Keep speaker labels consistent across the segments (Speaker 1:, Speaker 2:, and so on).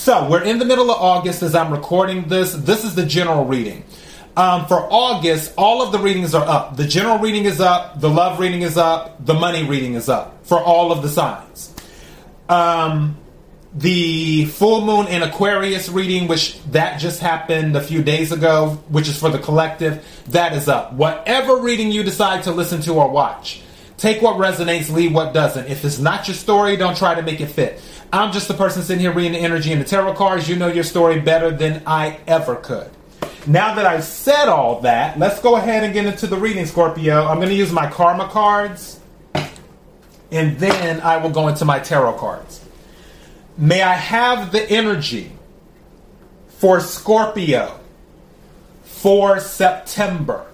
Speaker 1: So we're in the middle of August as I'm recording this. This is the general reading. Um, for August, all of the readings are up. The general reading is up, the love reading is up, the money reading is up for all of the signs. Um, the full moon in Aquarius reading, which that just happened a few days ago, which is for the collective, that is up. Whatever reading you decide to listen to or watch, take what resonates, leave what doesn't. If it's not your story, don't try to make it fit. I'm just the person sitting here reading the energy and the tarot cards. You know your story better than I ever could. Now that I've said all that, let's go ahead and get into the reading, Scorpio. I'm going to use my karma cards, and then I will go into my tarot cards. May I have the energy for Scorpio for September?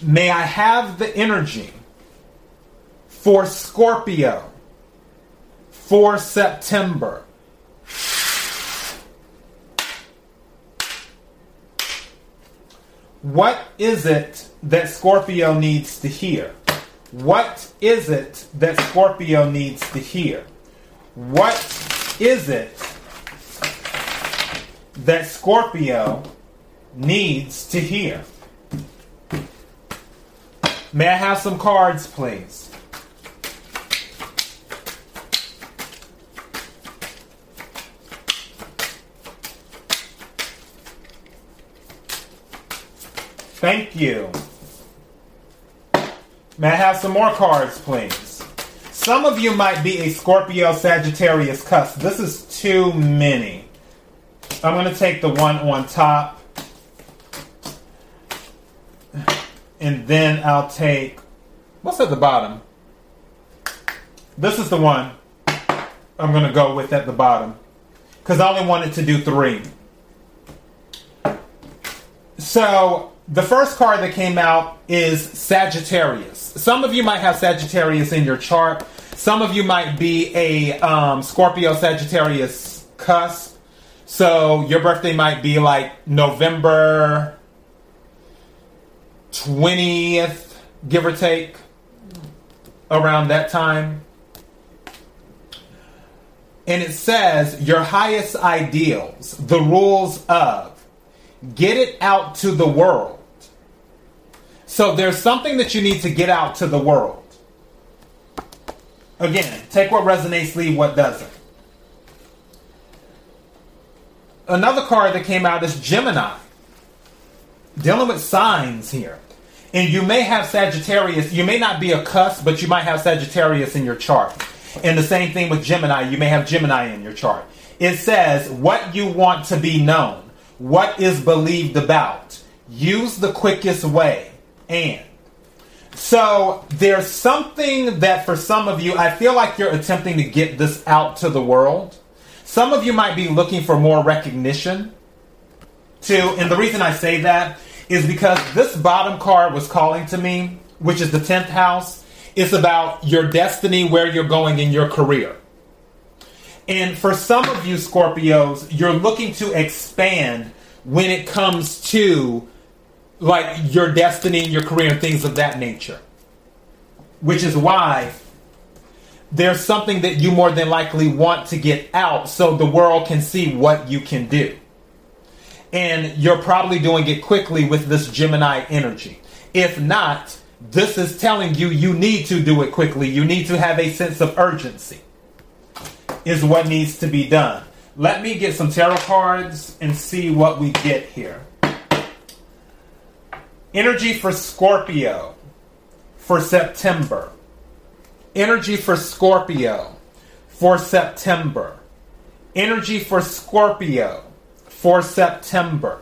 Speaker 1: May I have the energy for Scorpio for September. What is it that Scorpio needs to hear? What is it that Scorpio needs to hear? What is it that Scorpio needs to hear? May I have some cards, please? Thank you. May I have some more cards, please? Some of you might be a Scorpio Sagittarius cusp. This is too many. I'm going to take the one on top. And then I'll take. What's at the bottom? This is the one I'm going to go with at the bottom. Because I only wanted to do three. So the first card that came out is Sagittarius. Some of you might have Sagittarius in your chart. Some of you might be a um, Scorpio Sagittarius cusp. So your birthday might be like November 20th, give or take, around that time. And it says, Your highest ideals, the rules of, get it out to the world. So there's something that you need to get out to the world. Again, take what resonates, leave what doesn't. Another card that came out is Gemini. Dealing with signs here. And you may have Sagittarius, you may not be a cusp, but you might have Sagittarius in your chart. And the same thing with Gemini, you may have Gemini in your chart. It says what you want to be known what is believed about. Use the quickest way. And so there's something that for some of you, I feel like you're attempting to get this out to the world. Some of you might be looking for more recognition too. And the reason I say that is because this bottom card was calling to me, which is the 10th house. It's about your destiny, where you're going in your career. And for some of you Scorpios, you're looking to expand when it comes to like your destiny and your career and things of that nature. Which is why there's something that you more than likely want to get out so the world can see what you can do. And you're probably doing it quickly with this Gemini energy. If not, this is telling you you need to do it quickly. You need to have a sense of urgency is what needs to be done. Let me get some tarot cards and see what we get here. Energy for Scorpio for September. Energy for Scorpio for September. Energy for Scorpio for September.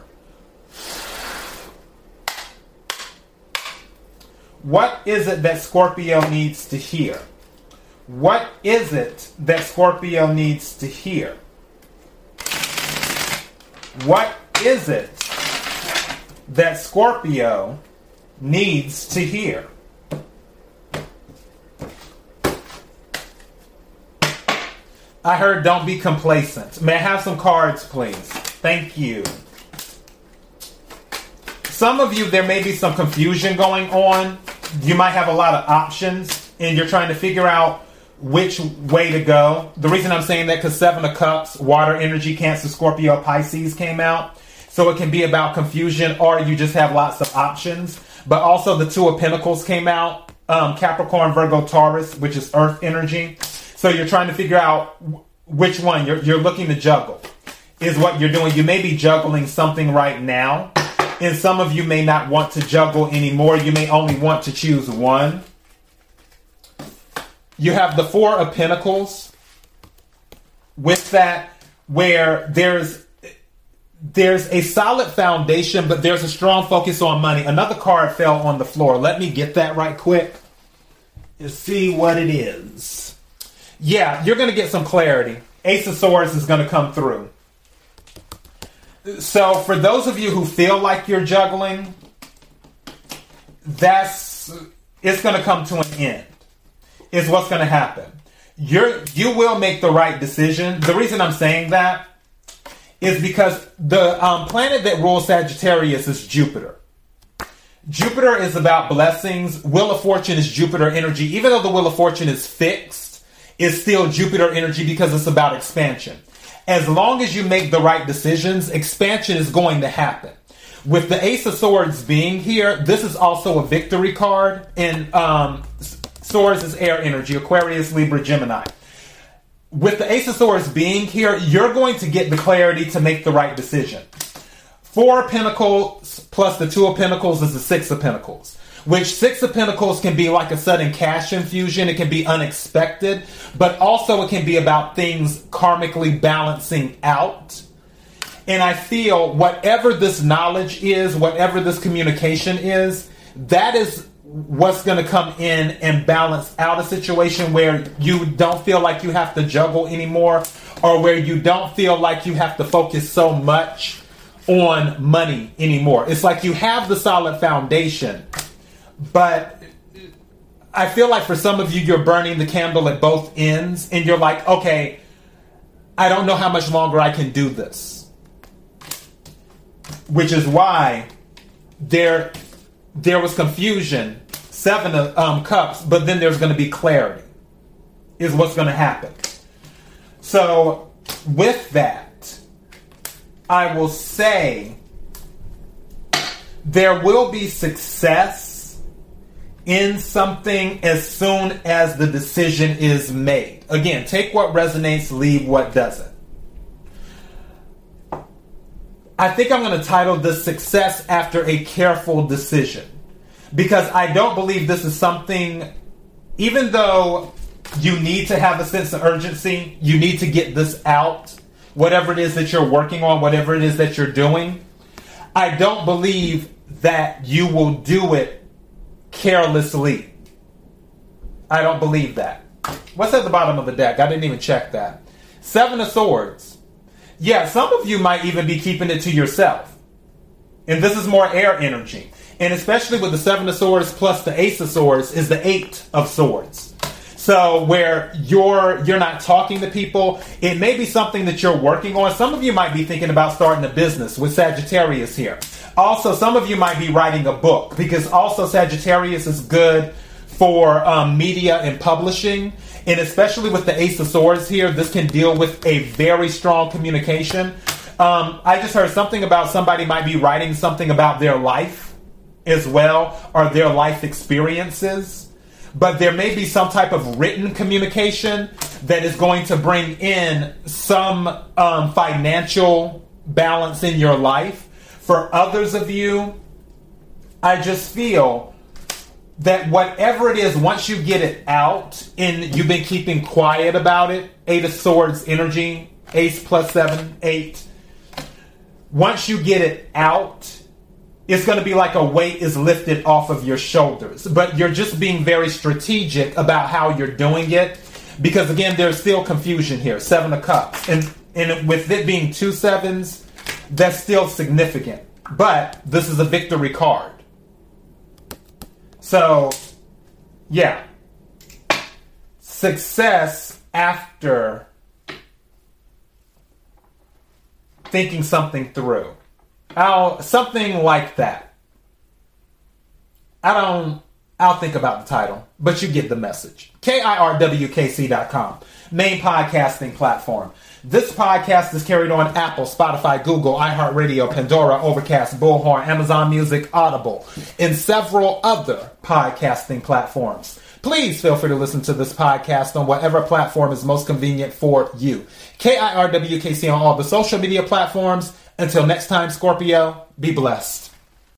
Speaker 1: What is it that Scorpio needs to hear? What is it that Scorpio needs to hear? What is it that Scorpio needs to hear? I heard don't be complacent. May I have some cards, please? Thank you. Some of you, there may be some confusion going on. You might have a lot of options and you're trying to figure out which way to go. The reason I'm saying that because Seven of Cups, Water Energy, Cancer, Scorpio, Pisces came out. So it can be about confusion or you just have lots of options. But also the Two of Pentacles came out. Um, Capricorn, Virgo, Taurus, which is Earth energy. So you're trying to figure out which one you're, you're looking to juggle is what you're doing. You may be juggling something right now and some of you may not want to juggle anymore. You may only want to choose one. You have the Four of Pentacles with that, where there's there's a solid foundation, but there's a strong focus on money. Another card fell on the floor. Let me get that right quick and see what it is. Yeah, you're going to get some clarity. Ace of Swords is going to come through. So, for those of you who feel like you're juggling, that's it's going to come to an end. Is what's going to happen. You're you will make the right decision. The reason I'm saying that is because the um, planet that rules Sagittarius is Jupiter. Jupiter is about blessings. Wheel of Fortune is Jupiter energy. Even though the Wheel of Fortune is fixed, it's still Jupiter energy because it's about expansion as long as you make the right decisions, expansion is going to happen. With the Ace of Swords being here, this is also a victory card. And um, Swords is air energy, Aquarius, Libra, Gemini. With the Ace of Swords being here, you're going to get the clarity to make the right decision. Four Pentacles plus the Two of Pentacles is the Six of Pentacles which Six of Pentacles can be like a sudden cash infusion. It can be unexpected, but also it can be about things karmically balancing out. And I feel whatever this knowledge is, whatever this communication is, that is what's going to come in and balance out a situation where you don't feel like you have to juggle anymore or where you don't feel like you have to focus so much on money anymore. It's like you have the solid foundation but I feel like for some of you, you're burning the candle at both ends, and you're like, okay, I don't know how much longer I can do this. Which is why there there was confusion, seven of um, cups, but then there's going to be clarity. Is what's going to happen. So with that, I will say there will be success in something as soon as the decision is made. Again, take what resonates, leave what doesn't. I think I'm going to title this Success After a Careful Decision because I don't believe this is something, even though you need to have a sense of urgency, you need to get this out, whatever it is that you're working on, whatever it is that you're doing. I don't believe that you will do it carelessly. I don't believe that. What's at the bottom of the deck? I didn't even check that. Seven of Swords. Yeah, some of you might even be keeping it to yourself. And this is more air energy. And especially with the Seven of Swords plus the Ace of Swords is the Eight of Swords. So where you're you're not talking to people, it may be something that you're working on. Some of you might be thinking about starting a business with Sagittarius here. Also, some of you might be writing a book because also Sagittarius is good for um, media and publishing. And especially with the Ace of Swords here, this can deal with a very strong communication. Um, I just heard something about somebody might be writing something about their life as well or their life experiences. But there may be some type of written communication that is going to bring in some um, financial balance in your life for others of you, I just feel that whatever it is, once you get it out and you've been keeping quiet about it, Eight of Swords energy, Ace plus seven, eight. Once you get it out, it's going to be like a weight is lifted off of your shoulders. But you're just being very strategic about how you're doing it. Because again, there's still confusion here. Seven of Cups. And, and with it being two sevens, that's still significant. But this is a victory card. So, yeah. Success after thinking something through. I'll, something like that. I don't, I'll think about the title, but you get the message. KIRWKC.com, main podcasting platform. This podcast is carried on Apple, Spotify, Google, iHeartRadio, Pandora, Overcast, Bullhorn, Amazon Music, Audible, and several other podcasting platforms. Please feel free to listen to this podcast on whatever platform is most convenient for you. KIRWKC on all the social media platforms. Until next time, Scorpio, be blessed.